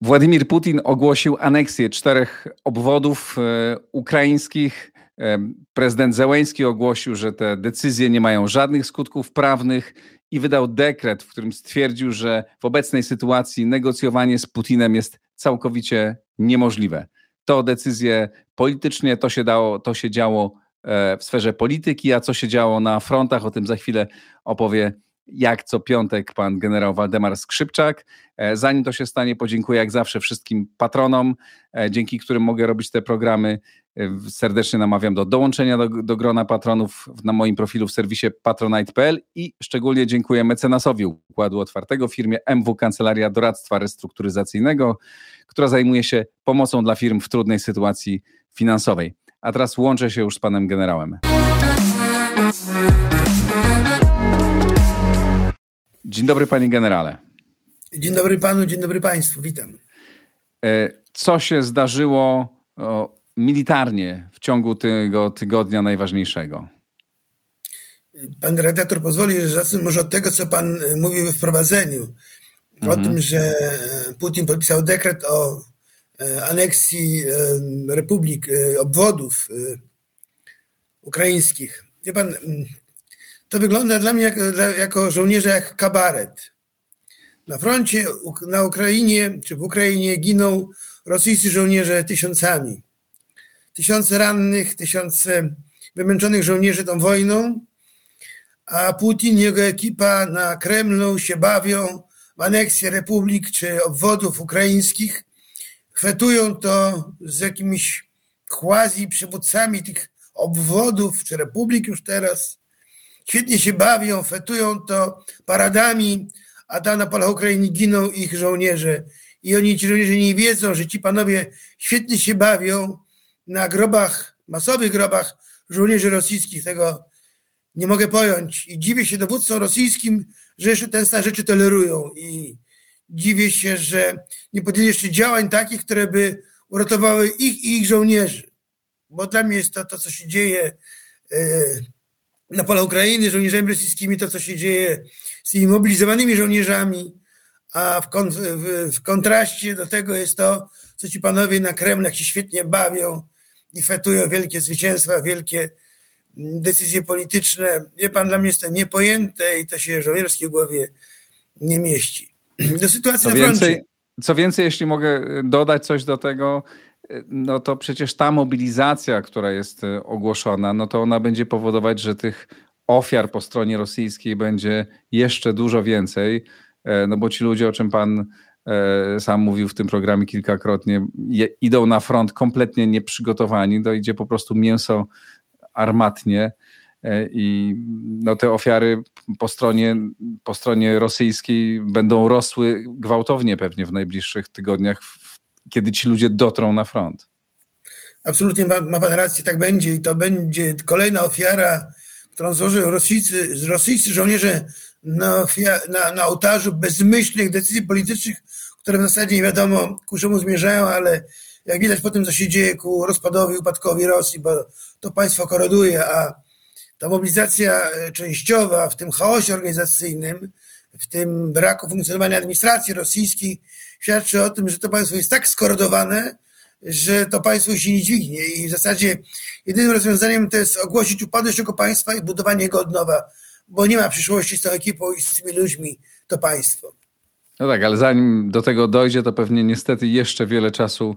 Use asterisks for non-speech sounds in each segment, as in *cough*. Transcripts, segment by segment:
Władimir Putin ogłosił aneksję czterech obwodów e, ukraińskich. E, prezydent Zełęński ogłosił, że te decyzje nie mają żadnych skutków prawnych i wydał dekret, w którym stwierdził, że w obecnej sytuacji negocjowanie z Putinem jest całkowicie niemożliwe. To decyzje politycznie, to się, dało, to się działo e, w sferze polityki, a co się działo na frontach, o tym za chwilę opowie jak co piątek pan generał Waldemar Skrzypczak. E, zanim to się stanie, podziękuję jak zawsze wszystkim patronom, e, dzięki którym mogę robić te programy. Serdecznie namawiam do dołączenia do, do grona patronów na moim profilu w serwisie patronite.pl i szczególnie dziękuję mecenasowi Układu Otwartego firmie MW Kancelaria Doradztwa Restrukturyzacyjnego, która zajmuje się pomocą dla firm w trudnej sytuacji finansowej. A teraz łączę się już z panem generałem. Dzień dobry, panie generale. Dzień dobry panu, dzień dobry państwu, witam. E, co się zdarzyło militarnie w ciągu tego tygodnia najważniejszego? Pan redaktor pozwoli, że zacznę może od tego, co pan e, mówił we wprowadzeniu. Mhm. O tym, że Putin podpisał dekret o e, aneksji republik, obwodów ukraińskich. Wie pan, to wygląda dla mnie jako, jako żołnierza jak kabaret. Na froncie na Ukrainie, czy w Ukrainie giną rosyjscy żołnierze tysiącami. Tysiące rannych, tysiące wymęczonych żołnierzy tą wojną, a Putin i jego ekipa na Kremlu się bawią w aneksję republik czy obwodów ukraińskich. Chwetują to z jakimiś quasi przywódcami tych obwodów czy republik już teraz świetnie się bawią, fetują to paradami, a tam na polach Ukrainy giną ich żołnierze. I oni, ci żołnierze nie wiedzą, że ci panowie świetnie się bawią na grobach, masowych grobach żołnierzy rosyjskich. Tego nie mogę pojąć. I dziwię się dowódcom rosyjskim, że jeszcze ten stan rzeczy tolerują. I dziwię się, że nie podjęli jeszcze działań takich, które by uratowały ich i ich żołnierzy. Bo dla mnie jest to, to co się dzieje, e, na pola Ukrainy żołnierzami rosyjskimi, to co się dzieje z tymi mobilizowanymi żołnierzami, a w, kon, w, w kontraście do tego jest to, co ci panowie na Kremlach się świetnie bawią i fetują wielkie zwycięstwa, wielkie mm, decyzje polityczne. Wie pan, dla mnie jest to niepojęte i to się żołnierskiej głowie nie mieści. *clears throat* Do sytuacji co na froncie. Więcej, co więcej, jeśli mogę dodać coś do tego, no to przecież ta mobilizacja, która jest e, ogłoszona, no to ona będzie powodować, że tych ofiar po stronie rosyjskiej będzie jeszcze dużo więcej, e, no bo ci ludzie, o czym pan sam mówił w tym programie kilkakrotnie, idą na front kompletnie nieprzygotowani, dojdzie po prostu mięso armatnie i no te ofiary po stronie, po stronie rosyjskiej będą rosły gwałtownie pewnie w najbliższych tygodniach, kiedy ci ludzie dotrą na front. Absolutnie ma, ma pan rację, tak będzie i to będzie kolejna ofiara, którą złożą rosyjscy, rosyjscy żołnierze na, na, na ołtarzu bezmyślnych decyzji politycznych, które w zasadzie nie wiadomo ku czemu zmierzają, ale jak widać po tym, co się dzieje ku rozpadowi, upadkowi Rosji, bo to państwo koroduje, a ta mobilizacja e, częściowa w tym chaosie organizacyjnym, w tym braku funkcjonowania administracji rosyjskiej świadczy o tym, że to państwo jest tak skorodowane, że to państwo się nie dźwignie i w zasadzie jedynym rozwiązaniem to jest ogłosić upadłość tego państwa i budowanie go od nowa, bo nie ma przyszłości z tą ekipą i z tymi ludźmi to państwo. No tak, ale zanim do tego dojdzie, to pewnie niestety jeszcze wiele czasu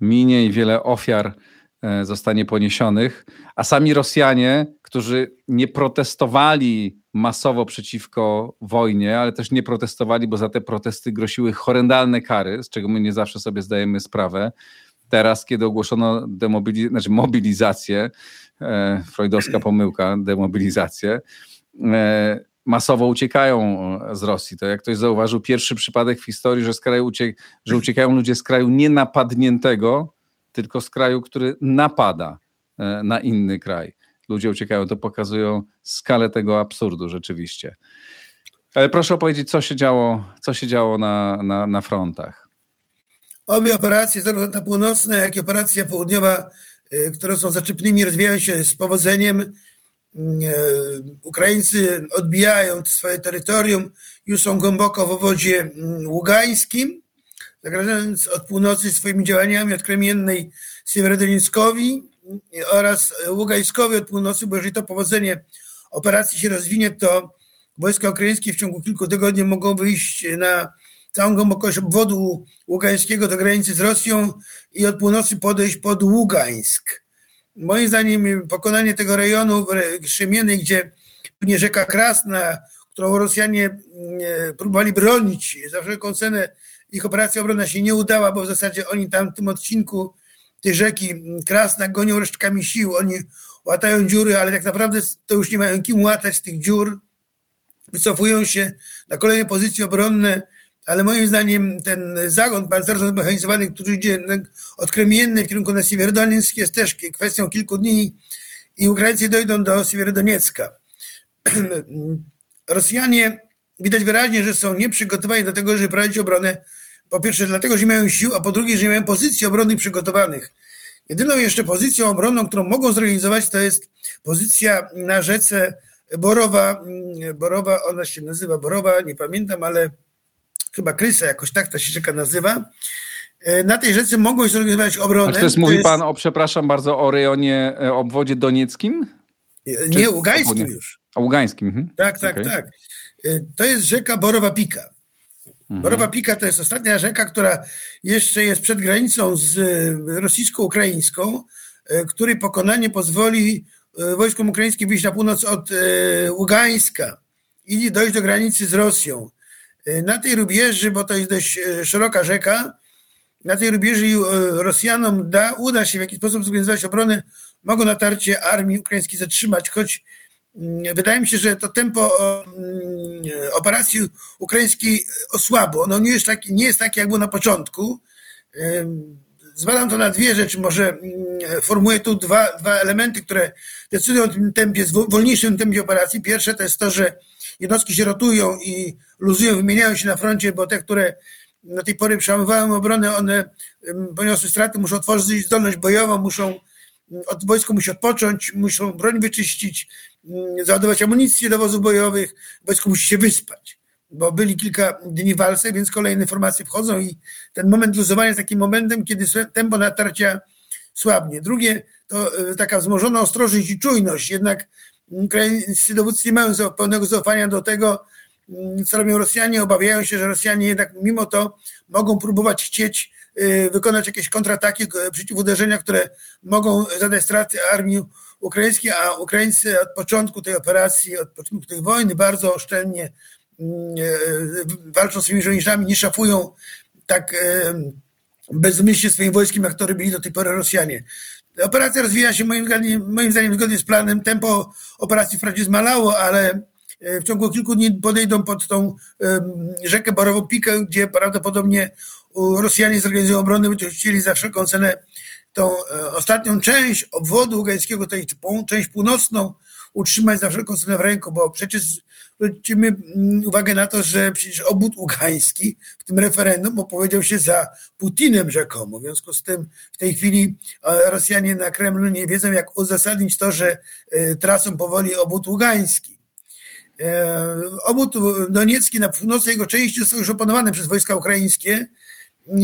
minie i wiele ofiar e, zostanie poniesionych, a sami Rosjanie, którzy nie protestowali masowo przeciwko wojnie, ale też nie protestowali, bo za te protesty groziły horrendalne kary, z czego my nie zawsze sobie zdajemy sprawę. Teraz, kiedy ogłoszono demobiliz- znaczy mobilizację, e, freudowska pomyłka, demobilizację, e, masowo uciekają z Rosji. To jak ktoś zauważył, pierwszy przypadek w historii, że, z kraju ucie- że uciekają ludzie z kraju nienapadniętego, tylko z kraju, który napada e, na inny kraj ludzie uciekają. To pokazują skalę tego absurdu rzeczywiście. Ale proszę opowiedzieć, co się działo, co się działo na, na, na frontach. Obie operacje, zarówno ta północna, jak i operacja południowa, które są zaczepnymi, rozwijają się z powodzeniem. Ukraińcy odbijają swoje terytorium, już są głęboko w obwodzie ługańskim, zagrażając od północy swoimi działaniami od Kremiennej Siewierodonieckowi oraz Ługańskowi od północy, bo jeżeli to powodzenie operacji się rozwinie, to wojska ukraińskie w ciągu kilku tygodni mogą wyjść na całą głębokość obwodu ługańskiego do granicy z Rosją i od północy podejść pod Ługańsk. Moim zdaniem pokonanie tego rejonu Krzemiennej, gdzie płynie rzeka Krasna, którą Rosjanie e, próbowali bronić za wszelką cenę, ich operacja obronna się nie udała, bo w zasadzie oni tam w tym odcinku tej rzeki Krasna gonią resztkami sił, oni łatają dziury, ale tak naprawdę to już nie mają kim łatać tych dziur, wycofują się na kolejne pozycje obronne, ale moim zdaniem ten zagon pancerny zmechanizowany, który idzie od Kremiennej w kierunku na Siewierodoniec jest też kwestią kilku dni i Ukraińcy dojdą do Siewierodoniecka. *clears throat* Rosjanie widać wyraźnie, że są nieprzygotowani do tego, żeby prowadzić obronę. Po pierwsze dlatego, że nie mają sił, a po drugie, że nie mają pozycji obronnych przygotowanych. Jedyną jeszcze pozycją obronną, którą mogą zorganizować, to jest pozycja na rzece Borowa. Borowa, ona się nazywa Borowa, nie pamiętam, ale chyba Krysa, jakoś tak ta się rzeka nazywa. E, na tej rzece mogą zorganizować obronę. A to jest, mówi jest... pan, o, przepraszam bardzo, o rejonie, e, obwodzie donieckim? Nie, Ługańskim już. A Ługańskim. Mhm. Tak, tak, okay. tak. E, to jest rzeka Borowa Pika. Mhm. Borowa Pika to jest ostatnia rzeka, która jeszcze jest przed granicą z rosyjsko-ukraińską, której pokonanie pozwoli wojskom ukraińskim wyjść na północ od Ługańska i dojść do granicy z Rosją. Na tej rubieży, bo to jest dość szeroka rzeka, na tej rubieży Rosjanom da, uda się w jakiś sposób zorganizować obronę, mogą natarcie armii ukraińskiej zatrzymać, choć mm, wydaje mi się, że to tempo mm, operacji ukraińskiej osłabło. Ono nie jest, takie, nie jest takie, jak było na początku. Zbadam to na dwie rzeczy. Może mm, formuję tu dwa, dwa elementy, które decydują o tym tempie, wolniejszym tempie operacji. Pierwsze to jest to, że jednostki się rotują i luzują, wymieniają się na froncie, bo te, które do tej pory przełamywały obronę, one poniosły straty, muszą otworzyć zdolność bojową, muszą od wojsko musi odpocząć, muszą broń wyczyścić, załadować amunicję do wozów bojowych, wojsko musi się wyspać, bo byli kilka dni walce, więc kolejne formacje wchodzą i ten moment luzowania jest takim momentem, kiedy tempo natarcia słabnie. Drugie to e, taka wzmożona ostrożność i czujność, jednak ukraińscy dowódcy nie mają pełnego zaufania do tego, Mm, co robią Rosjanie, obawiają się, że Rosjanie jednak mimo to mogą próbować chcieć y, wykonać jakieś kontrataki, przeciwuderzenia, które mogą zadać straty armii ukraińskiej, a Ukraińcy od początku tej operacji, od początku tej wojny bardzo oszczędnie mm, y, walczą swoimi żołnierzami, nie szafują tak y, bezmyślnie swoim wojskiem, jak to robili do tej pory Rosjanie. Operacja rozwija się moim zdaniem, moim zdaniem zgodnie z planem. Tempo operacji wprawdzie zmalało, ale w ciągu kilku dni podejdą pod tą rzekę Borową Pikę, gdzie prawdopodobnie Rosjanie zorganizują obronę, będą chcieli za wszelką cenę tą e, ostatnią część obwodu ugańskiego, tej część północną, utrzymać za wszelką cenę w ręku, bo przecież zwrócimy mm, uwagę na to, że przecież obwód ugański w tym referendum opowiedział się za Putinem rzekomo. W związku z tym w tej chwili e, Rosjanie na Kremlu nie wiedzą, jak uzasadnić to, że tracą powoli obwód ugański. E, obwód doniecki na północy jego części został już opanowany przez wojska ukraińskie.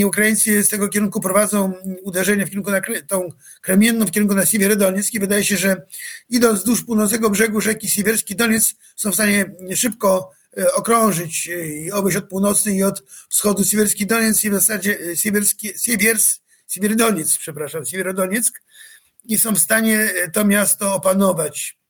Ukraińcy z tego kierunku prowadzą uderzenie w kierunku na tą kremienną, w kierunku na Siewierodoniec i wydaje się, że idąc wzdłuż północnego brzegu rzeki Siewierski Doniec są w stanie szybko e, okrążyć e, i obejść od północy i od wschodu Siewierski Doniec i w zasadzie Siewierski, Siewiers, Siewierodoniec, przepraszam, Siewierodonieck i są w stanie to miasto opanować.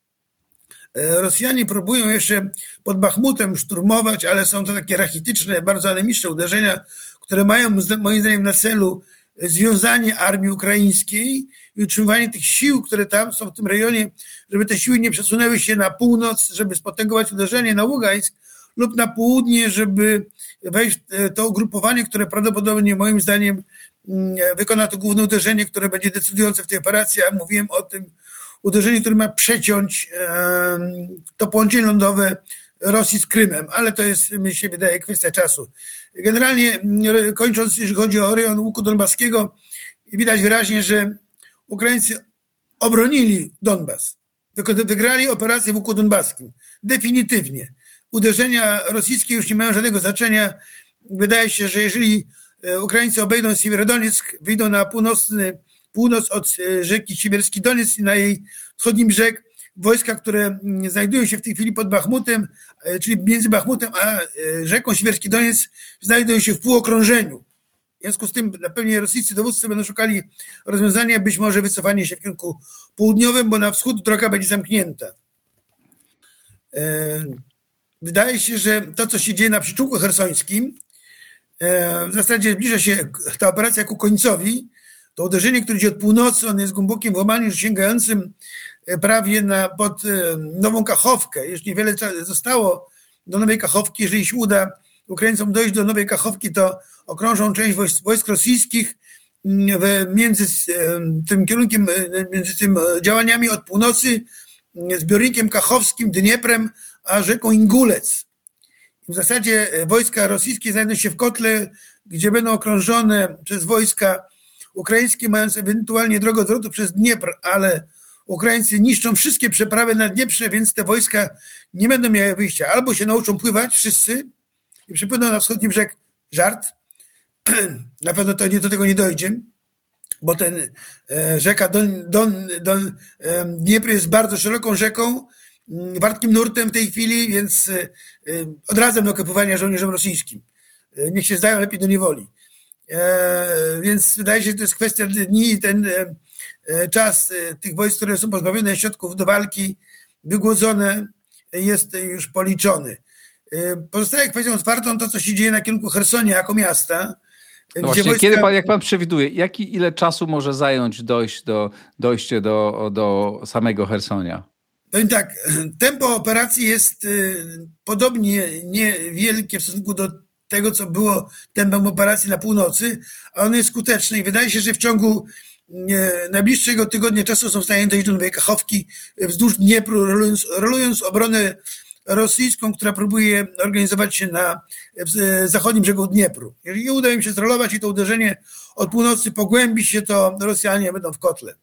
E, Rosjanie próbują jeszcze pod Bachmutem szturmować, ale są to takie rachityczne, bardzo anemiczne uderzenia, które mają moim zdaniem na celu związanie armii ukraińskiej i utrzymywanie tych sił, które tam są w tym rejonie, żeby te siły nie przesunęły się na północ, żeby spotęgować uderzenie na Ługańsk lub na południe, żeby wejść w to ugrupowanie, które prawdopodobnie moim zdaniem mm, wykona to główne uderzenie, które będzie decydujące w tej operacji, a mówiłem o tym uderzenie, które ma przeciąć to połączenie lądowe Rosji z Krymem, ale to jest, mi się wydaje, kwestia czasu. Generalnie kończąc, jeżeli chodzi o rejon łuku donbaskiego, widać wyraźnie, że Ukraińcy obronili Donbas. Wygrali operację w łuku donbaskim. Definitywnie. Uderzenia rosyjskie już nie mają żadnego znaczenia. Wydaje się, że jeżeli e, Ukraińcy obejdą Siewierodonieck, wyjdą na północny, północ od e, rzeki Siewierski Doniec i na jej wschodnim brzeg, wojska, które mm, znajdują się w tej chwili pod Bachmutem, e, czyli między Bachmutem a rzeką Siewierski Doniec, znajdują się w półokrążeniu. W związku z tym na pewno rosyjscy dowódcy będą szukali rozwiązania, być może wycofanie się w kierunku południowym, bo na wschód droga będzie zamknięta. Wydaje się, że to, co się dzieje na przyczółku hersońskim, w zasadzie zbliża się ta operacja ku końcowi. To uderzenie, które idzie od północy, on jest głębokim włamaniem sięgającym e, prawie na, pod e, Nową Kachowkę. Już niewiele zostało do Nowej Kachowki. Jeżeli się uda Ukraińcom dojść do Nowej Kachowki, to okrążą część wojsk, wojsk rosyjskich mm, między tym kierunkiem, e, między tym działaniami od północy, zbiornikiem kachowskim, Dnieprem, a rzeką Ingulec. W zasadzie e, wojska rosyjskie znajdą się w kotle, gdzie będą okrążone przez wojska ukraińskie, mając ewentualnie drogę odwrotu przez Dniepr, ale Ukraińcy niszczą wszystkie przeprawy na Dnieprze, więc te wojska nie będą miały wyjścia. Albo się nauczą pływać wszyscy i przypłyną na wschodni brzeg żart. *clears throat* Na pewno to nie do tego nie dojdzie, bo ten e, rzeka Don, Don, Don, Dniepr jest bardzo szeroką rzeką, Mm, wartkim nurtem w tej chwili, więc e, e, odradzam do kopywania żołnierzom rosyjskim. E, niech się zdają lepiej do niewoli. Więc wydaje się, że to jest kwestia dni i ten czas tych wojsk, które są pozbawione środków do walki, wygłodzone, jest już policzony. Pozostaje kwestią otwartą to, co się dzieje na kierunku Hersonia jako miasta. No właśnie, wojska... kiedy pan, jak pan przewiduje, jaki, ile czasu może zająć dojść do, dojście do, do samego Hersonia? Powiem tak, *clears throat* tempo operacji jest y, podobnie niewielkie w stosunku do tego, co było tempem operacji na północy, a ono jest skuteczne i wydaje się, że w ciągu y, najbliższego tygodnia czasu są w stanie dojść do Nowej Kachowki wzdłuż Dniepru, rolując, rolując obronę rosyjską, która próbuje organizować się na zachodnim brzegu Dniepru. Jeżeli uda im się zrolować i to uderzenie od północy pogłębi się, to Rosjanie będą w kotle.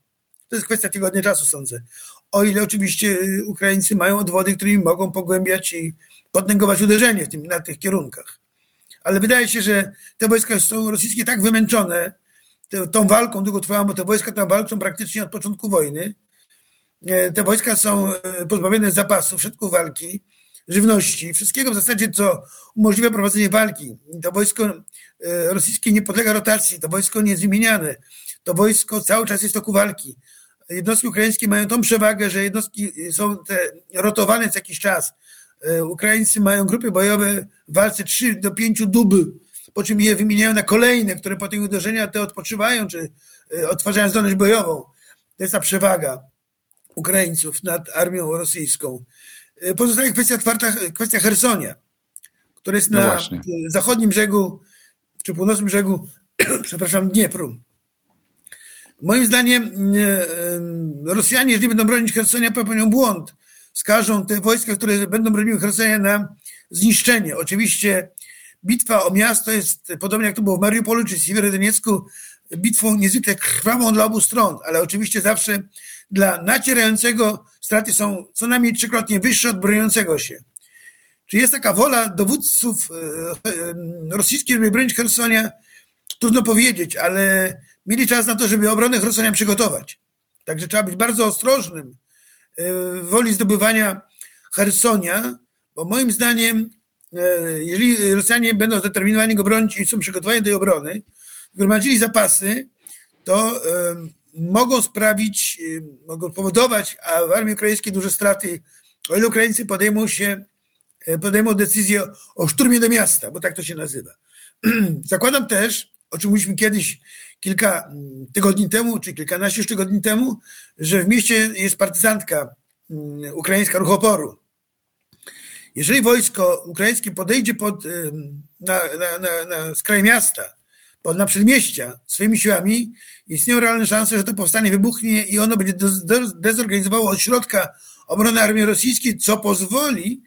To jest kwestia tygodnia czasu, sądzę o ile oczywiście Ukraińcy mają odwody, którymi mogą pogłębiać i potęgować uderzenie w tym, na tych kierunkach. Ale wydaje się, że te wojska są rosyjskie tak wymęczone te, tą walką długotrwałą, bo te wojska tam walczą praktycznie od początku wojny. E, te wojska są e, pozbawione zapasów, środków walki, żywności, wszystkiego w zasadzie, co umożliwia prowadzenie walki. To wojsko e, rosyjskie nie podlega rotacji, to wojsko nie jest wymieniane, to wojsko cały czas jest w toku walki jednostki ukraińskie mają tą przewagę, że jednostki są te rotowane co jakiś czas. E, Ukraińcy mają grupy bojowe w walce 3 do 5 duby, po czym je wymieniają na kolejne, które po tych uderzeniach te odpoczywają, czy e, odtwarzają zdolność bojową. To jest ta przewaga Ukraińców nad armią rosyjską. E, pozostaje kwestia otwarta, kwestia Hersonia, która jest no na właśnie. zachodnim brzegu, czy północnym brzegu, *clears throat* przepraszam, Dniepru. Moim zdaniem Rosjanie, jeżeli będą bronić Hersonia, popełnią błąd. Skażą te wojska, które będą broniły Hersonia na zniszczenie. Oczywiście bitwa o miasto jest, podobnie jak to było w Mariupolu czy Siewierodoniecku, bitwą niezwykle krwawą dla obu stron, ale oczywiście zawsze dla nacierającego straty są co najmniej trzykrotnie wyższe od broniącego się. Czy jest taka wola dowódców e, e, rosyjskich, żeby bronić Hersonia? Trudno powiedzieć, ale mieli czas na to, żeby obronę Hersonia przygotować. Także trzeba być bardzo ostrożnym woli zdobywania Hersonia, bo moim zdaniem, e, jeżeli Rosjanie będą zdeterminowani go bronić i są przygotowani do tej obrony, gromadzili zapasy, to e, mogą sprawić, mogą powodować a w armii ukraińskiej duże straty, o ile Ukraińcy podejmą się, podejmą decyzję o szturmie do miasta, bo tak to się nazywa. *clears throat* Zakładam też, o czym mówiliśmy kiedyś kilka mm, tygodni temu, czy kilkanaście tygodni temu, że w mieście jest partyzantka mm, ukraińska ruch oporu. Jeżeli wojsko ukraińskie podejdzie pod, na, na, na, na skraj miasta, pod, na przedmieścia swoimi siłami, istnieją realne szanse, że to powstanie wybuchnie i ono będzie dezorganizowało od środka obronę armii rosyjskiej, co pozwoli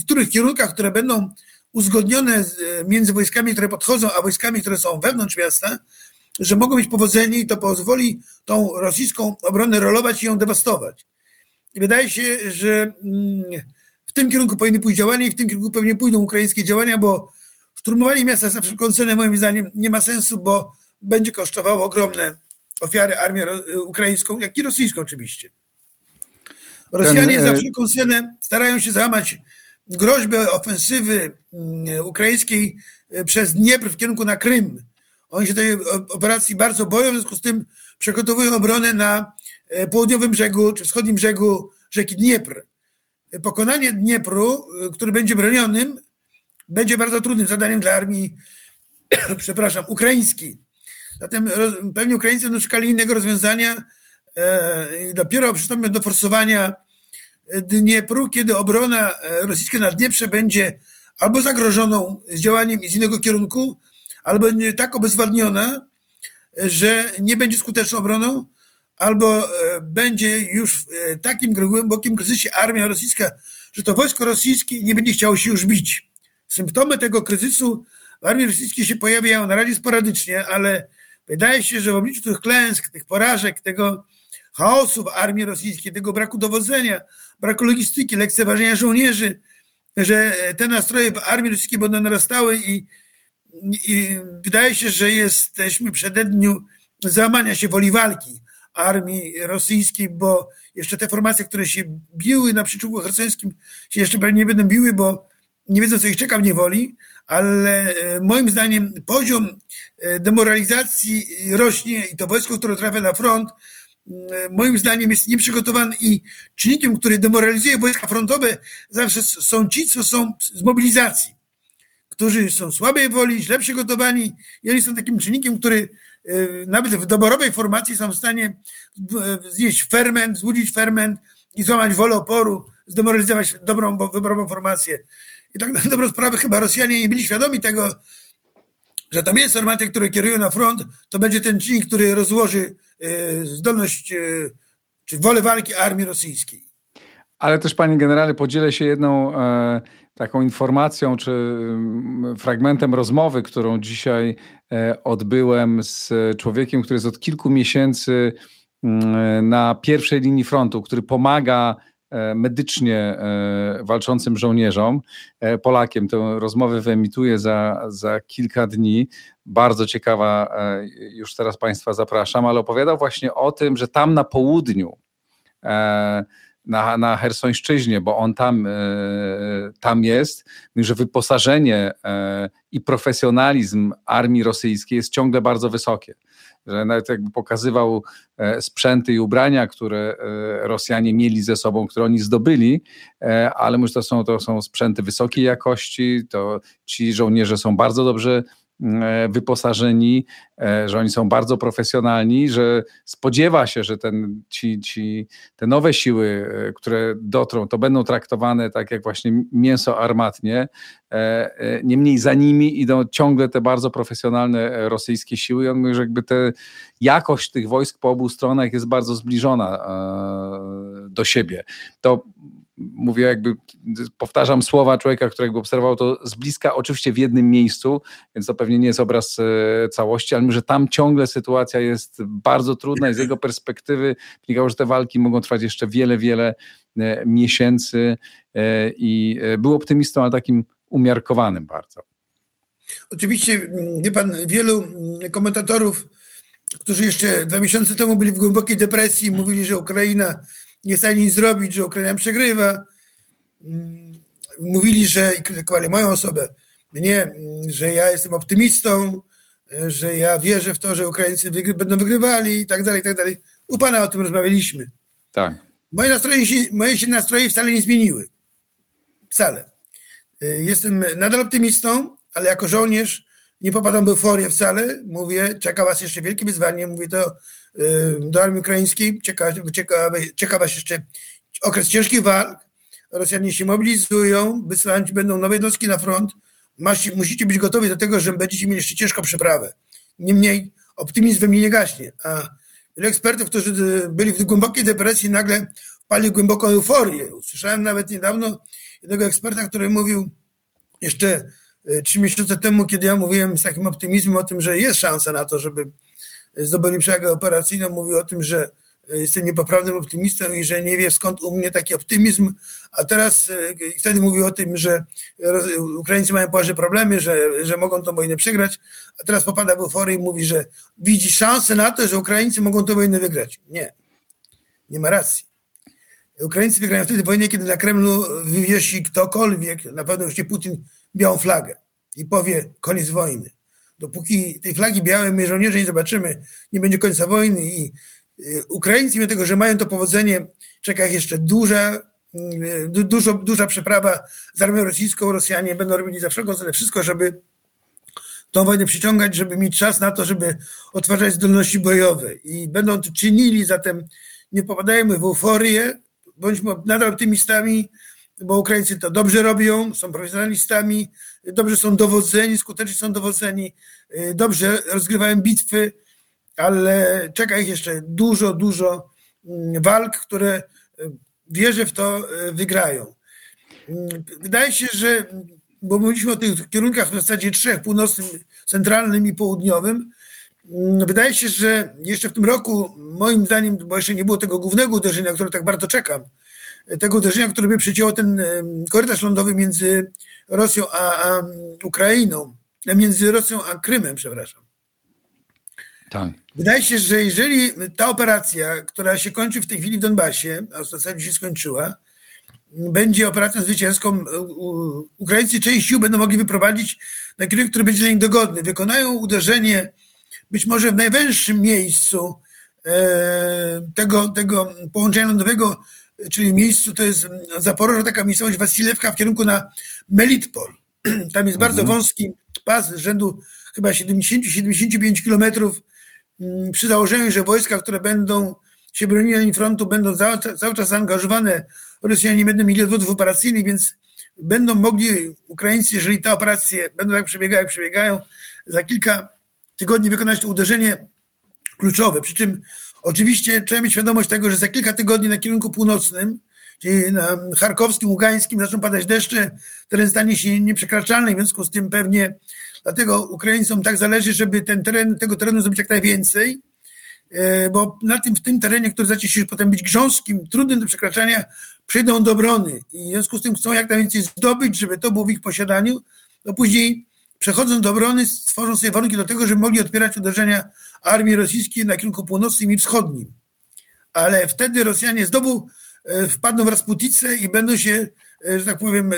w których kierunkach, które będą uzgodnione między wojskami, które podchodzą, a wojskami, które są wewnątrz miasta, że mogą mieć powodzenie i to pozwoli tą rosyjską obronę rolować i ją dewastować. I wydaje się, że mm, w tym kierunku powinny pójść działania i w tym kierunku pewnie pójdą ukraińskie działania, bo szturmowanie miasta za wszelką cenę moim zdaniem nie ma sensu, bo będzie kosztowało ogromne ofiary armię ukraińską, jak i rosyjską oczywiście. Rosjanie Ten, za wszelką cenę starają się załamać groźbę ofensywy mm, ukraińskiej e, przez Dniepr w kierunku na Krym. Oni się tej operacji bardzo boją, w związku z tym przygotowują obronę na e, południowym brzegu czy wschodnim brzegu rzeki Dniepr. Pokonanie Dniepru, e, który będzie bronionym, będzie bardzo trudnym zadaniem dla armii, *coughs* przepraszam, ukraińskiej. Zatem pewnie Ukraińcy szukali innego rozwiązania i dopiero przystąpią do forsowania Dniepru, kiedy obrona rosyjska na Dnieprze będzie albo zagrożoną działaniem z innego kierunku, albo tak obezwładniona, że nie będzie skuteczną obroną, albo e, będzie już w e, takim głębokim kryzysie armia rosyjska, że to wojsko rosyjskie nie będzie chciało się już bić. Symptomy tego kryzysu w armii rosyjskiej się pojawiają na razie sporadycznie, ale wydaje się, że w obliczu tych klęsk, tych porażek, tego chaosu w armii rosyjskiej, tego braku dowodzenia, braku logistyki, lekceważenia żołnierzy, że te nastroje w armii rosyjskiej będą narastały i, i wydaje się, że jesteśmy przed dniu załamania się woli walki armii rosyjskiej, bo jeszcze te formacje, które się biły na przyczółku herceńskim, się jeszcze nie będą biły, bo nie wiedzą, co ich czeka w niewoli, ale e, moim zdaniem poziom e, demoralizacji rośnie i to wojsko, które trafia na front, moim zdaniem jest nieprzygotowany i czynnikiem, który demoralizuje wojska frontowe zawsze są ci, co są z mobilizacji, którzy są słabej woli, źle przygotowani i oni są takim czynnikiem, który e, nawet w doborowej formacji są w stanie e, zjeść ferment, złudzić ferment i złamać wolę oporu, zdemoralizować dobrą, wyborową formację. I tak na dobrą sprawę chyba Rosjanie nie byli świadomi tego, że to mięso armaty, które kierują na front, to będzie ten czynnik, który rozłoży e, zdolność e, czy wolę walki armii rosyjskiej. Ale też, panie generale, podzielę się jedną e, taką informacją, czy mm, fragmentem rozmowy, którą dzisiaj e, odbyłem z człowiekiem, który jest od kilku miesięcy mm, na pierwszej linii frontu, który pomaga E, medycznie e, walczącym żołnierzom, e, Polakiem. Tę rozmowę wyemituję za, za kilka dni. Bardzo ciekawa, już teraz Państwa zapraszam, ale opowiadał właśnie o tym, że tam na południu, na, na Hersońszczyźnie, bo on tam, tam jest, że wyposażenie i profesjonalizm armii rosyjskiej jest ciągle bardzo wysokie że nawet jakby pokazywał e, sprzęty i ubrania, które e, Rosjanie mieli ze sobą, które oni zdobyli, e, ale myślę, że to są, to są sprzęty wysokiej jakości, to ci żołnierze są bardzo dobrze wyposażeni, że oni są bardzo profesjonalni, że spodziewa się, że ten, ci, ci, te nowe siły, które dotrą, to będą traktowane tak jak właśnie mięso armatnie, E, e, niemniej za nimi idą ciągle te bardzo profesjonalne rosyjskie siły i on mówi, że jakby te, jakość tych wojsk po obu stronach jest bardzo zbliżona e, do siebie. To mówię jakby, powtarzam słowa człowieka, którego obserwował to z bliska, oczywiście w jednym miejscu, więc to pewnie nie jest obraz całości, ale że tam ciągle sytuacja jest bardzo trudna i z jego perspektywy wynikało, że te walki mogą trwać jeszcze wiele, wiele miesięcy i był optymistą, ale takim umiarkowanym bardzo. Oczywiście, wie pan, wielu komentatorów, którzy jeszcze dwa miesiące temu byli w głębokiej depresji, mówili, że Ukraina nie chce nic zrobić, że Ukraina przegrywa. Mówili, że i krytykowali moją osobę. Nie, że ja jestem optymistą, że ja wierzę w to, że Ukraińcy wygry będą wygrywali i tak dalej, i tak dalej. U pana o tym rozmawialiśmy. Tak. Moje nastroje, się, moje się nastroje wcale nie zmieniły. Wcale. Y, jestem nadal optymistą, ale jako żołnierz nie popadam w euforię wcale. Mówię, czeka was jeszcze wielkie wyzwanie. Mówię to y, do armii ukraińskiej. Czeka, czeka, czeka was jeszcze okres ciężkich walk. Rosjanie się mobilizują, wysyłać będą nowe jednostki na front. Macie, musicie być gotowi do tego, że będziecie mieli jeszcze ciężką przeprawę. Niemniej optymizm we mnie nie gaśnie. A wielu ekspertów, którzy byli w głębokiej depresji, nagle wpali głęboką euforię. Usłyszałem nawet niedawno jednego eksperta, który mówił jeszcze trzy miesiące temu, kiedy ja mówiłem z takim optymizmem o tym, że jest szansa na to, żeby zdobyli przewagę operacyjną, mówił o tym, że jestem niepoprawnym optymistą i że nie wie skąd u mnie taki optymizm, a teraz e, wtedy mówił o tym, że Ukraińcy mają poważne problemy, że, że mogą tą wojnę przegrać, a teraz popada w euforię i mówi, że widzi szansę na to, że Ukraińcy mogą tę wojnę wygrać. Nie, nie ma racji. Ukraińcy wygrają wtedy wojnę, kiedy na Kremlu wywiesi ktokolwiek, na pewno już nie Putin, białą flagę i powie koniec wojny. Dopóki tej flagi białej my żołnierze nie zobaczymy, nie będzie końca wojny i Y, Ukraińcy, mimo tego, że mają to powodzenie, czeka ich jeszcze duża, y, dużo, duża przeprawa z armią rosyjską. Rosjanie będą robili za wszelką cenę wszystko, żeby tą wojnę przyciągać, żeby mieć czas na to, żeby odtwarzać zdolności bojowe. I będą to czynili, zatem nie popadajmy w euforię, bądźmy nadal optymistami, bo Ukraińcy to dobrze robią, są profesjonalistami, dobrze są dowodzeni, skutecznie są dowodzeni, y, dobrze rozgrywają bitwy, ale czeka ich jeszcze dużo, dużo mm, walk, które e, wierzę w to e, wygrają. Mm, wydaje się, że, bo mówiliśmy o tych kierunkach w zasadzie trzech, północnym, centralnym i południowym, mm, wydaje się, że jeszcze w tym roku, moim zdaniem, bo jeszcze nie było tego głównego uderzenia, które tak bardzo czekam, tego uderzenia, które by przycięło ten korytarz lądowy między Rosją a, a Ukrainą, między Rosją a Krymem, przepraszam. Tak. Wydaje się, że jeżeli ta operacja, która się kończy w tej chwili w Donbasie, a w zasadzie się skończyła, będzie operacją zwycięską, Ukraińcy część sił będą mogli wyprowadzić na kierunek, który będzie dla nich dogodny. Wykonają uderzenie być może w najwęższym miejscu e, tego, tego połączenia lądowego, czyli miejscu, to jest Zaporoże, taka miejscowość Wasilewka w kierunku na Melitpol. *clears throat* Tam jest bardzo mhm. wąski pas rzędu chyba 70-75 kilometrów Mm, przy założeniu, że wojska, które będą się broniły na linii frontu, będą cały, cały czas zaangażowane, Rosjanie nie będą mieli odwodów operacyjnych, więc będą mogli Ukraińcy, jeżeli te operacje będą tak przebiegały, jak przebiegają, za kilka tygodni wykonać to uderzenie kluczowe. Przy czym oczywiście trzeba mieć świadomość tego, że za kilka tygodni na kierunku północnym, czyli na charkowskim, ługańskim zaczną padać deszcze, teren stanie się nieprzekraczalny, w związku z tym pewnie Dlatego Ukraińcom tak zależy, żeby ten teren, tego terenu zrobić jak najwięcej, e, bo na tym, w tym terenie, który zacznie się potem być grząskim, trudnym do przekraczania, przyjdą do obrony i w związku z tym chcą jak najwięcej zdobyć, żeby to było w ich posiadaniu, no później przechodząc do obrony stworzą sobie warunki do tego, żeby mogli odpierać uderzenia armii rosyjskiej na kierunku północnym i wschodnim. Ale wtedy Rosjanie znowu e, wpadną w Rasputicę i będą się E, że tak powiem, e,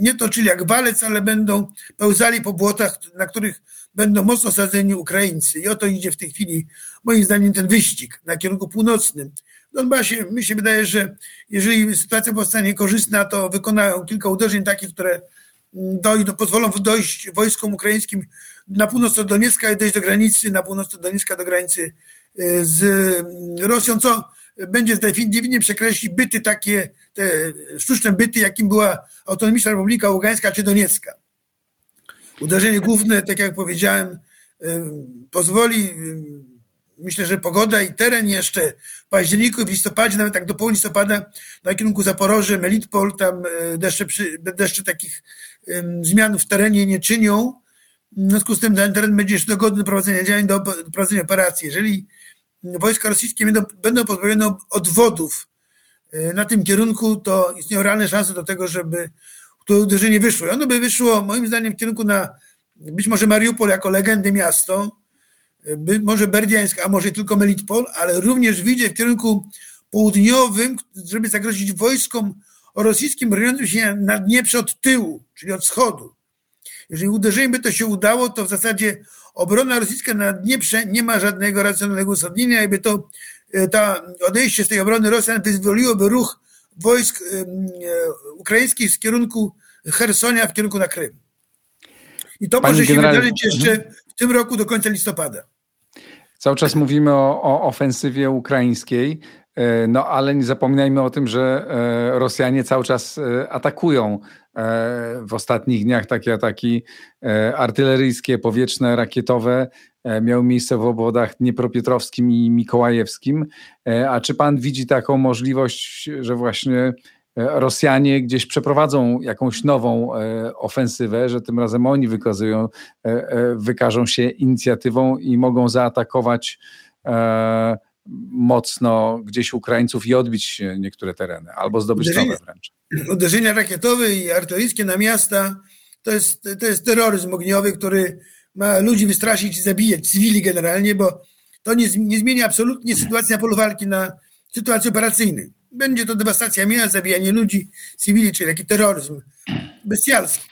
nie toczyli jak walec, ale będą pełzali po błotach, na których będą mocno sadzeni Ukraińcy. I o to idzie w tej chwili, moim zdaniem, ten wyścig na kierunku północnym. Donbasie mi się wydaje, że jeżeli sytuacja powstanie korzystna, to wykonają kilka uderzeń takich, które dojdą, pozwolą dojść wojskom ukraińskim na północ od Doniecka i dojść do granicy, na północ od Doniecka do granicy e, z Rosją, co będzie definitywnie przekreślić byty takie, te sztuczne byty, jakim była autonomiczna Republika Ługańska czy Doniecka. Uderzenie główne, tak jak powiedziałem, pozwoli, myślę, że pogoda i teren jeszcze w październiku, w listopadzie, nawet tak do połowy listopada na kierunku Zaporoże, Melitpol, tam e, deszcze, deszcze takich zmian w terenie nie czynią. W związku z tym ten teren będzie jeszcze dogodny do prowadzenia działań, do prowadzenia operacji. Jeżeli wojska rosyjskie będą, będą pozbawione odwodów e, na tym kierunku, to istnieją realne szanse do tego, żeby to uderzenie wyszło. I ono by wyszło moim zdaniem w kierunku na być może Mariupol jako legendy miasto, może Berdiańsk, a może tylko Melitpol, ale również wyjdzie w kierunku południowym, żeby zagrozić wojskom rosyjskim broniącym się na Dnieprze od tyłu, czyli od wschodu. Jeżeli uderzenie by to się udało, to w zasadzie obrona rosyjska na Dnieprze nie ma żadnego racjonalnego uzasadnienia, jakby to e, ta odejście z tej obrony Rosjan wyzwoliłoby ruch wojsk e, ukraińskich z kierunku Hersonia w kierunku na Krym. I to Panie może się wydarzyć jeszcze mhm. Tym roku do końca listopada. Cały czas mówimy o, o ofensywie ukraińskiej, e, no ale nie zapominajmy o tym, że Rosjanie cały czas atakują E, w ostatnich dniach takie ataki e, artyleryjskie, powietrzne, rakietowe e, miały miejsce w obwodach Dniepropietrowskim i Mikołajewskim. A czy pan widzi taką możliwość, że właśnie Rosjanie gdzieś przeprowadzą jakąś nową ofensywę, że tym razem oni wykazują, wykażą się inicjatywą i mogą zaatakować mocno gdzieś Ukraińców i odbić niektóre tereny, albo zdobyć uderzenia, nowe wręcz. Uderzenia rakietowe i artyleryjskie na miasta to jest, to jest terroryzm ogniowy, który ma ludzi wystraszyć i zabijać, cywili generalnie, bo to nie, nie zmieni absolutnie sytuacji na polu walki na sytuację operacyjną. Będzie to dewastacja miast, zabijanie ludzi, cywili, czyli taki terroryzm bestialski.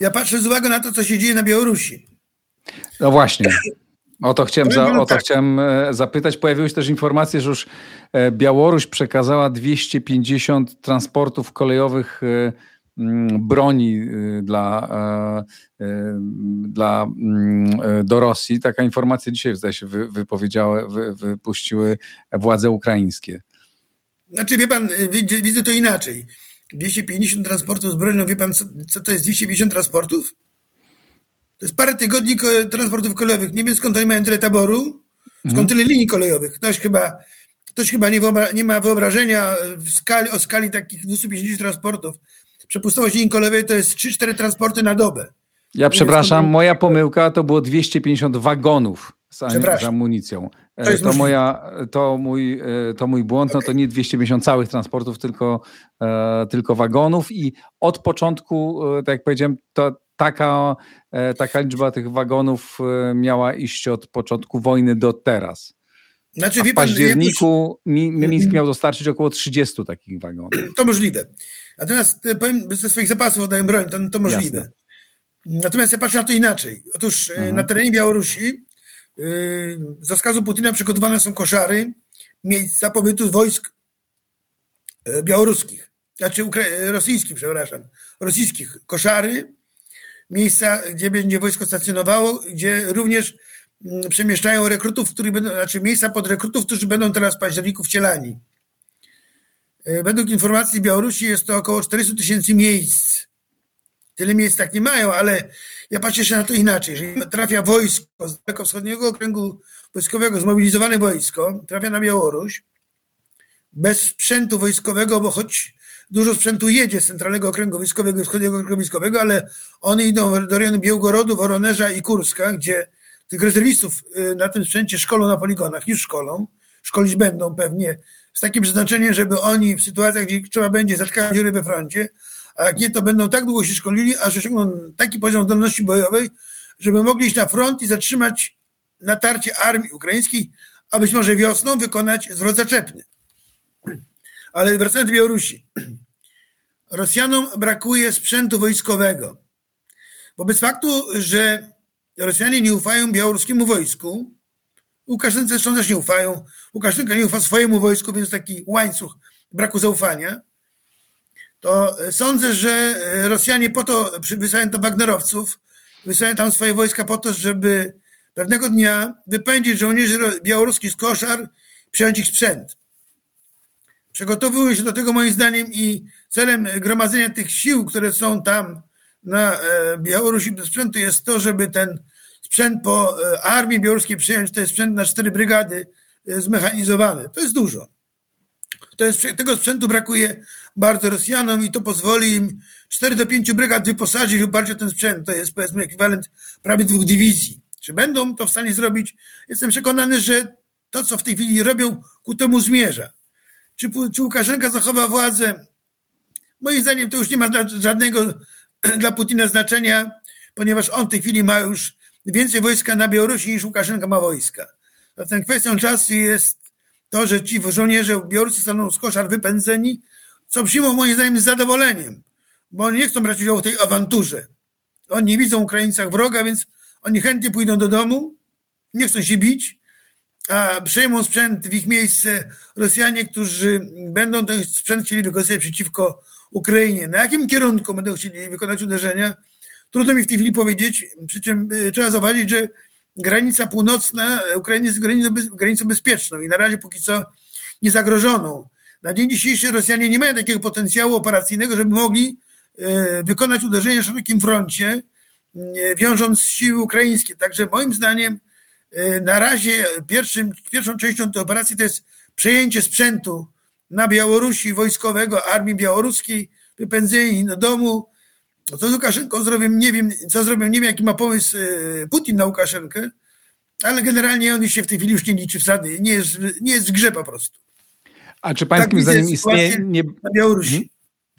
Ja patrzę z uwagą na to, co się dzieje na Białorusi. No właśnie. O to chciałem, za, o to chciałem e, zapytać. Pojawiły się też informacje, że już e, Białoruś przekazała 250 transportów kolejowych e, broni dla, dla, do Rosji. Taka informacja dzisiaj, zdaje się, wypowiedziały, wy, wypuściły władze ukraińskie. Znaczy, wie pan, widzę to inaczej. 250 transportów z bronią, wie pan, co, co to jest 250 transportów? To jest parę tygodni transportów kolejowych. Nie wiem skąd oni mają tyle taboru, skąd mhm. tyle linii kolejowych. Ktoś chyba, ktoś chyba nie, nie ma wyobrażenia w skali, o skali takich 250 transportów. Przepustowość linii kolejowej to jest 3-4 transporty na dobę. Ja przepraszam, moja pomyłka to było 250 wagonów z, z amunicją. To, e, moja, to, mój, e, to mój błąd, no to nie 250 całych transportów, tylko, e, tylko wagonów i od początku, tak jak powiedziałem, to taka, e, taka liczba tych wagonów e, miała iść od początku wojny do teraz. Znaczy, A w październiku pan, Mińsk miał dostarczyć około 30 takich wagonów. To możliwe. Natomiast e, powiem, ze swoich zapasów oddaję broń, to, to możliwe. Jasne. Natomiast ja patrzę na to inaczej. Otóż mhm. na terenie Białorusi z rozkazu Putina przygotowane są koszary, miejsca pobytu wojsk białoruskich, znaczy rosyjskich, przepraszam, rosyjskich koszary, miejsca, gdzie będzie wojsko stacjonowało, gdzie również mm, przemieszczają rekrutów, którzy będą, znaczy miejsca pod rekrutów, którzy będą teraz w październiku wcielani. E, według informacji Białorusi jest to około 400 tysięcy miejsc. Tyle miejsc tak nie mają, ale ja patrzę się na to inaczej. Jeżeli trafia wojsko z dalekowschodniego okręgu wojskowego, zmobilizowane wojsko, trafia na Białoruś, bez sprzętu wojskowego, bo choć dużo sprzętu jedzie z Centralnego Okręgu Wojskowego i Wschodniego Okręgu Wojskowego, ale one idą do rejonu Białgorodu, Woronerza i Kurska, gdzie tych rezerwistów y, na tym sprzęcie szkolą na poligonach, już szkolą, szkolić będą pewnie z takim przeznaczeniem, żeby oni w sytuacjach, gdzie trzeba będzie zatkać dziury we froncie, a jak nie, to będą tak długo się szkolili, aż osiągną taki poziom zdolności bojowej, żeby mogli iść na front i zatrzymać natarcie armii ukraińskiej, a być może wiosną wykonać zwrot zaczepny. Ale wracając do Białorusi. Rosjanom brakuje sprzętu wojskowego. Wobec faktu, że Rosjanie nie ufają białoruskiemu wojsku, Łukaszence zresztą też nie ufają, Łukaszenka nie ufa swojemu wojsku, więc taki łańcuch braku zaufania, to sądzę, że Rosjanie po to wysyłają tam Wagnerowców, wysyłają tam swoje wojska po to, żeby pewnego dnia wypędzić żołnierzy białoruskich z koszar, przejąć ich sprzęt. Przygotowują się do tego moim zdaniem i celem gromadzenia tych sił, które są tam na e, Białorusi bez sprzętu jest to, żeby ten sprzęt po e, armii białoruskiej przyjąć, to jest sprzęt na cztery brygady e, zmechanizowany. To jest dużo. To jest, tego sprzętu brakuje bardzo Rosjanom i to pozwoli im 4 do 5 brygad wyposażyć w oparciu o ten sprzęt. To jest powiedzmy ekwiwalent prawie dwóch dywizji. Czy będą to w stanie zrobić? Jestem przekonany, że to, co w tej chwili robią, ku temu zmierza. Czy, czy Łukaszenka zachowa władzę? Moim zdaniem to już nie ma żadnego *clears throat* dla Putina znaczenia, ponieważ on w tej chwili ma już więcej wojska na Białorusi niż Łukaszenka ma wojska. Zatem kwestią czasu jest to, że ci żołnierze białoruscy zostaną z koszar wypędzeni, co przyjmą moim zdaniem z zadowoleniem, bo oni nie chcą brać udziału w tej awanturze. Oni nie widzą w Ukraińcach wroga, więc oni chętnie pójdą do domu, nie chcą się bić, a przejmą sprzęt w ich miejsce Rosjanie, którzy będą ten sprzęt chcieli wykorzystać przeciwko Ukrainie. Na jakim kierunku będą chcieli wykonać uderzenia? Trudno mi w tej chwili powiedzieć, przy czym y, trzeba zauważyć, że granica północna Ukrainy jest granicą bezpieczną i na razie póki co niezagrożoną. Na dzień dzisiejszy Rosjanie nie mają takiego potencjału operacyjnego, żeby mogli y, wykonać uderzenie na szerokim froncie, y, wiążąc siły ukraińskie. Także moim zdaniem E, na razie pierwszym, pierwszą częścią tej operacji to jest przejęcie sprzętu na Białorusi wojskowego armii białoruskiej, wypędzeni do domu. No to Łukaszenko zrobił, nie wiem, co zrobił, nie wiem, jaki ma pomysł e, Putin na Łukaszenkę, ale generalnie on się w tej chwili już nie liczy wsady, nie jest, nie jest w grze po prostu. A czy pańskim tak zdaniem istnieje... Nie... Na Białorusi. Hmm?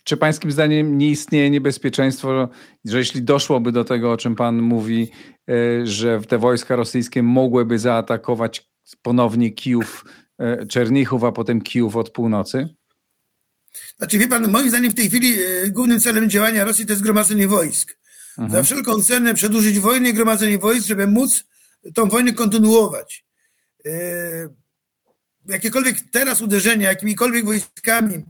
Czy pańskim zdaniem nie istnieje niebezpieczeństwo, że jeśli doszłoby do tego, o czym pan mówi, e, że te wojska rosyjskie mogłyby zaatakować ponownie Kijów, e, Czernichów, a potem Kijów od północy? Znaczy, wie pan, moim zdaniem w tej chwili e, głównym celem działania Rosji to jest gromadzenie wojsk. Mhm. Za wszelką cenę przedłużyć wojnę i gromadzenie wojsk, żeby móc tą wojnę kontynuować. Jakiekolwiek teraz uderzenia jakimikolwiek wojskami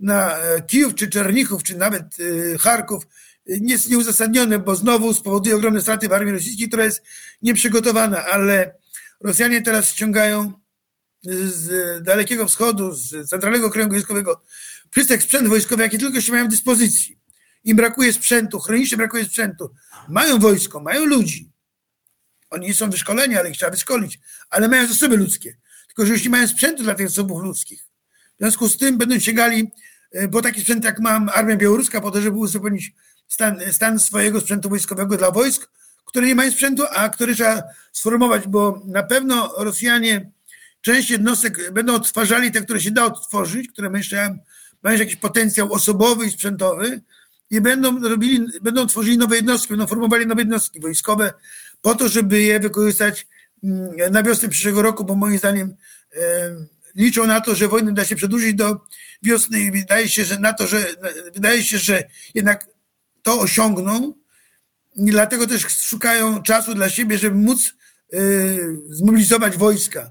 na e, Kijów, czy Czernichów, czy nawet e, Charków nie jest nieuzasadnione, bo znowu spowoduje ogromne straty w armii rosyjskiej, która jest nieprzygotowana, ale Rosjanie teraz ściągają z Dalekiego Wschodu, z Centralnego Okręgu Wojskowego wszystek sprzęt wojskowy, jaki tylko się mają w dyspozycji. Im brakuje sprzętu, chronicznie brakuje sprzętu. Mają wojsko, mają ludzi. Oni nie są wyszkoleni, ale ich trzeba wyszkolić. Ale mają zasoby ludzkie. Tylko, że już nie mają sprzętu dla tych zasobów ludzkich. W związku z tym będą sięgali E, bo taki sprzęt jak mam armia białoruska po to, żeby uzupełnić stan, stan swojego sprzętu wojskowego dla wojsk, które nie mają sprzętu, a który trzeba sformować, bo na pewno Rosjanie część jednostek będą odtwarzali te, które się da odtworzyć, które myślę mają jakiś potencjał osobowy i sprzętowy i będą robili, będą tworzyli nowe jednostki, będą formowali nowe jednostki wojskowe po to, żeby je wykorzystać na wiosnę przyszłego roku, bo moim zdaniem liczą na to, że wojnę da się przedłużyć do wiosny i wydaje się, że na to, że wydaje się, że jednak to osiągną i dlatego też szukają czasu dla siebie, żeby móc y, zmobilizować wojska.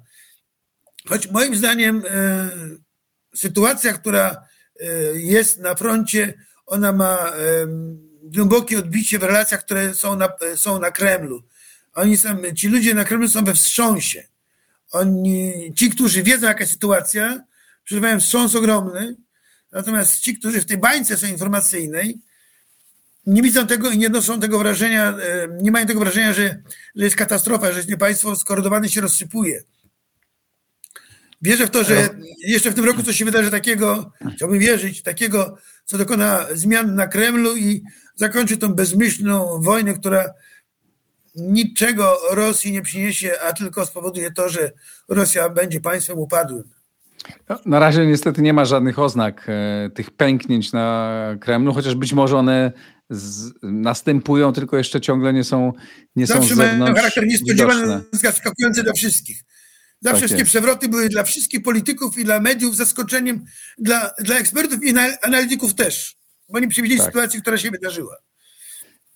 Choć moim zdaniem y, sytuacja, która y, jest na froncie, ona ma głębokie odbicie w relacjach, które są na, są na Kremlu. Oni są, ci ludzie na Kremlu są we wstrząsie. Oni, ci, którzy wiedzą, jaka jest sytuacja, przeżywają wstrząs ogromny, natomiast ci, którzy w tej bańce są informacyjnej, nie widzą tego i nie noszą tego wrażenia, e, nie mają tego wrażenia, że, że jest katastrofa, że państwo skorodowane się rozsypuje. Wierzę w to, że jeszcze w tym roku coś się wydarzy takiego, chciałbym wierzyć, takiego, co dokona zmian na Kremlu i zakończy tą bezmyślną wojnę, która niczego Rosji nie przyniesie, a tylko spowoduje to, że Rosja będzie państwem upadłym. No, na razie niestety nie ma żadnych oznak e, tych pęknięć na Kremlu, chociaż być może one z, następują, tylko jeszcze ciągle nie są nie Zawsze są z zewnątrz mają charakter niespodziewany, zaskakujący dla wszystkich. Zawsze tak wszystkie przewroty były dla wszystkich polityków i dla mediów zaskoczeniem, dla, dla ekspertów i analityków też, bo nie przewidzieli tak. sytuacji, która się wydarzyła.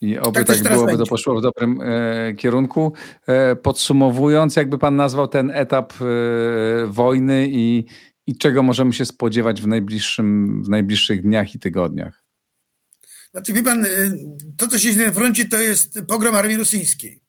I oby tak, tak byłoby to poszło w dobrym e, kierunku. E, podsumowując, jakby pan nazwał ten etap e, wojny i, i czego możemy się spodziewać w, najbliższym, w najbliższych dniach i tygodniach? Znaczy, wie pan, e, to co się dzieje na froncie, to jest pogrom armii rosyjskiej.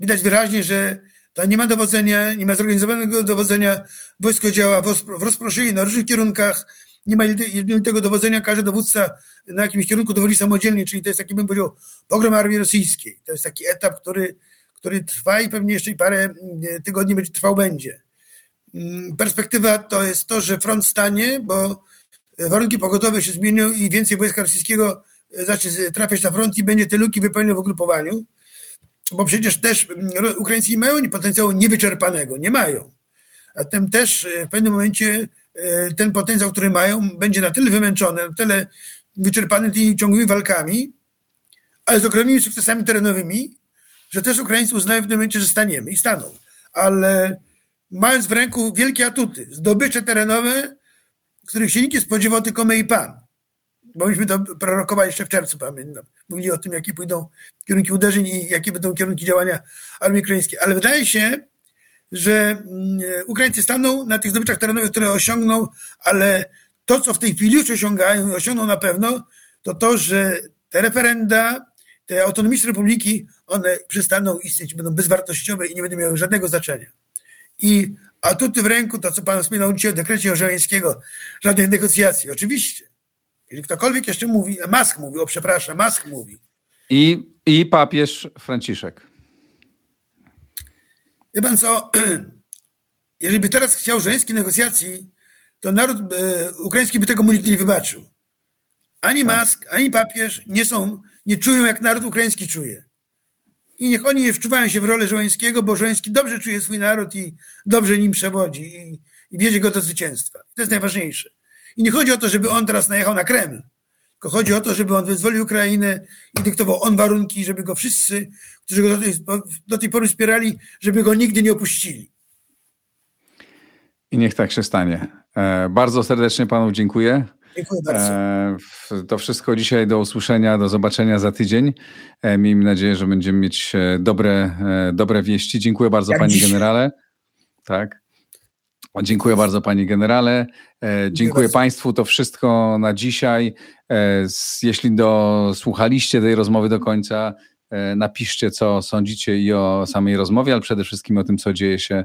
Widać wyraźnie, że tam nie ma dowodzenia, nie ma zorganizowanego dowodzenia, wojsko działa w rozproszeniu na różnych kierunkach, nie ma jednolitego dowodzenia, każdy dowódca na jakimś kierunku dowodzi samodzielnie, czyli to jest taki, bym powiedział, pogrom armii rosyjskiej. To jest taki etap, który, który trwa i pewnie jeszcze parę tygodni będzie trwał będzie. Mm, perspektywa to jest to, że front stanie, bo warunki pogodowe się zmienią i więcej wojska rosyjskiego e, zacznie trafiać na front i będzie te luki wypełniał w ugrupowaniu, bo przecież też mm, Ukraińcy nie mają potencjału niewyczerpanego, nie mają. A tym też e, w pewnym momencie ten potencjał, który mają, będzie na tyle wymęczony, na tyle wyczerpany tymi ciągłymi walkami, ale z ogromnymi sukcesami terenowymi, że też Ukraińcy uznają w tym momencie, że staniemy i staną. Ale mając w ręku wielkie atuty, zdobycze terenowe, których się nikt nie spodziewał, tylko my i Pan. Bo myśmy to prorokowali jeszcze w czerwcu, pamiętam. Mówili o tym, jakie pójdą kierunki uderzeń i jakie będą kierunki działania armii ukraińskiej. Ale wydaje się, że mm, Ukraińcy staną na tych zdobyczach terenowych, które osiągną, ale to, co w tej chwili już osiągają i osiągną na pewno, to to, że te referenda, te autonomiczne republiki, one przestaną istnieć, będą bezwartościowe i nie będą miały żadnego znaczenia. I atuty w ręku, to co pan wspominał dzisiaj o dekrecie Orzełańskiego, żadnych negocjacji. Oczywiście. Jeżeli ktokolwiek jeszcze mówi, Mask mówi, o przepraszam, Mask mówi. I, i papież Franciszek. Wie pan co, *clears throat* jeżeli by teraz chciał żeńskiej negocjacji, to naród e, ukraiński by tego mu nigdy nie wybaczył. Ani tak. Mask, ani papież nie są, nie czują jak naród ukraiński czuje. I niech oni nie wczuwają się w rolę Żołańskiego, bo Żołański dobrze czuje swój naród i dobrze nim przewodzi i, i wiedzie go do zwycięstwa. To jest najważniejsze. I nie chodzi o to, żeby on teraz najechał na Kreml, tylko chodzi o to, żeby on wyzwolił Ukrainę i dyktował on warunki, żeby go wszyscy, którzy go do tej, do tej pory wspierali, żeby go nigdy nie opuścili. I niech tak się stanie. E, bardzo serdecznie panu dziękuję. Dziękuję bardzo. E, to wszystko dzisiaj do usłyszenia, do zobaczenia za tydzień. E, miejmy nadzieję, że będziemy mieć dobre, dobre wieści. Dziękuję bardzo Jak panie dziś. generale. Tak. Dziękuję bardzo panie generale. Dziękuję, dziękuję państwu. To wszystko na dzisiaj. Jeśli dosłuchaliście tej rozmowy do końca, napiszcie, co sądzicie i o samej rozmowie, ale przede wszystkim o tym, co dzieje się,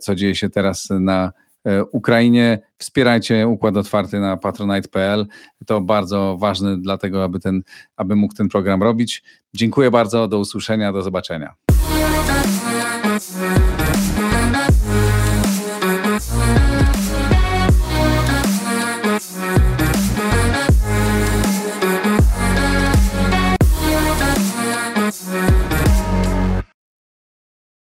co dzieje się teraz na E, Ukrainie. Wspierajcie Układ Otwarty na patronite.pl. To bardzo ważne dlatego, aby, ten, aby mógł ten program robić. Dziękuję bardzo, do usłyszenia, do zobaczenia.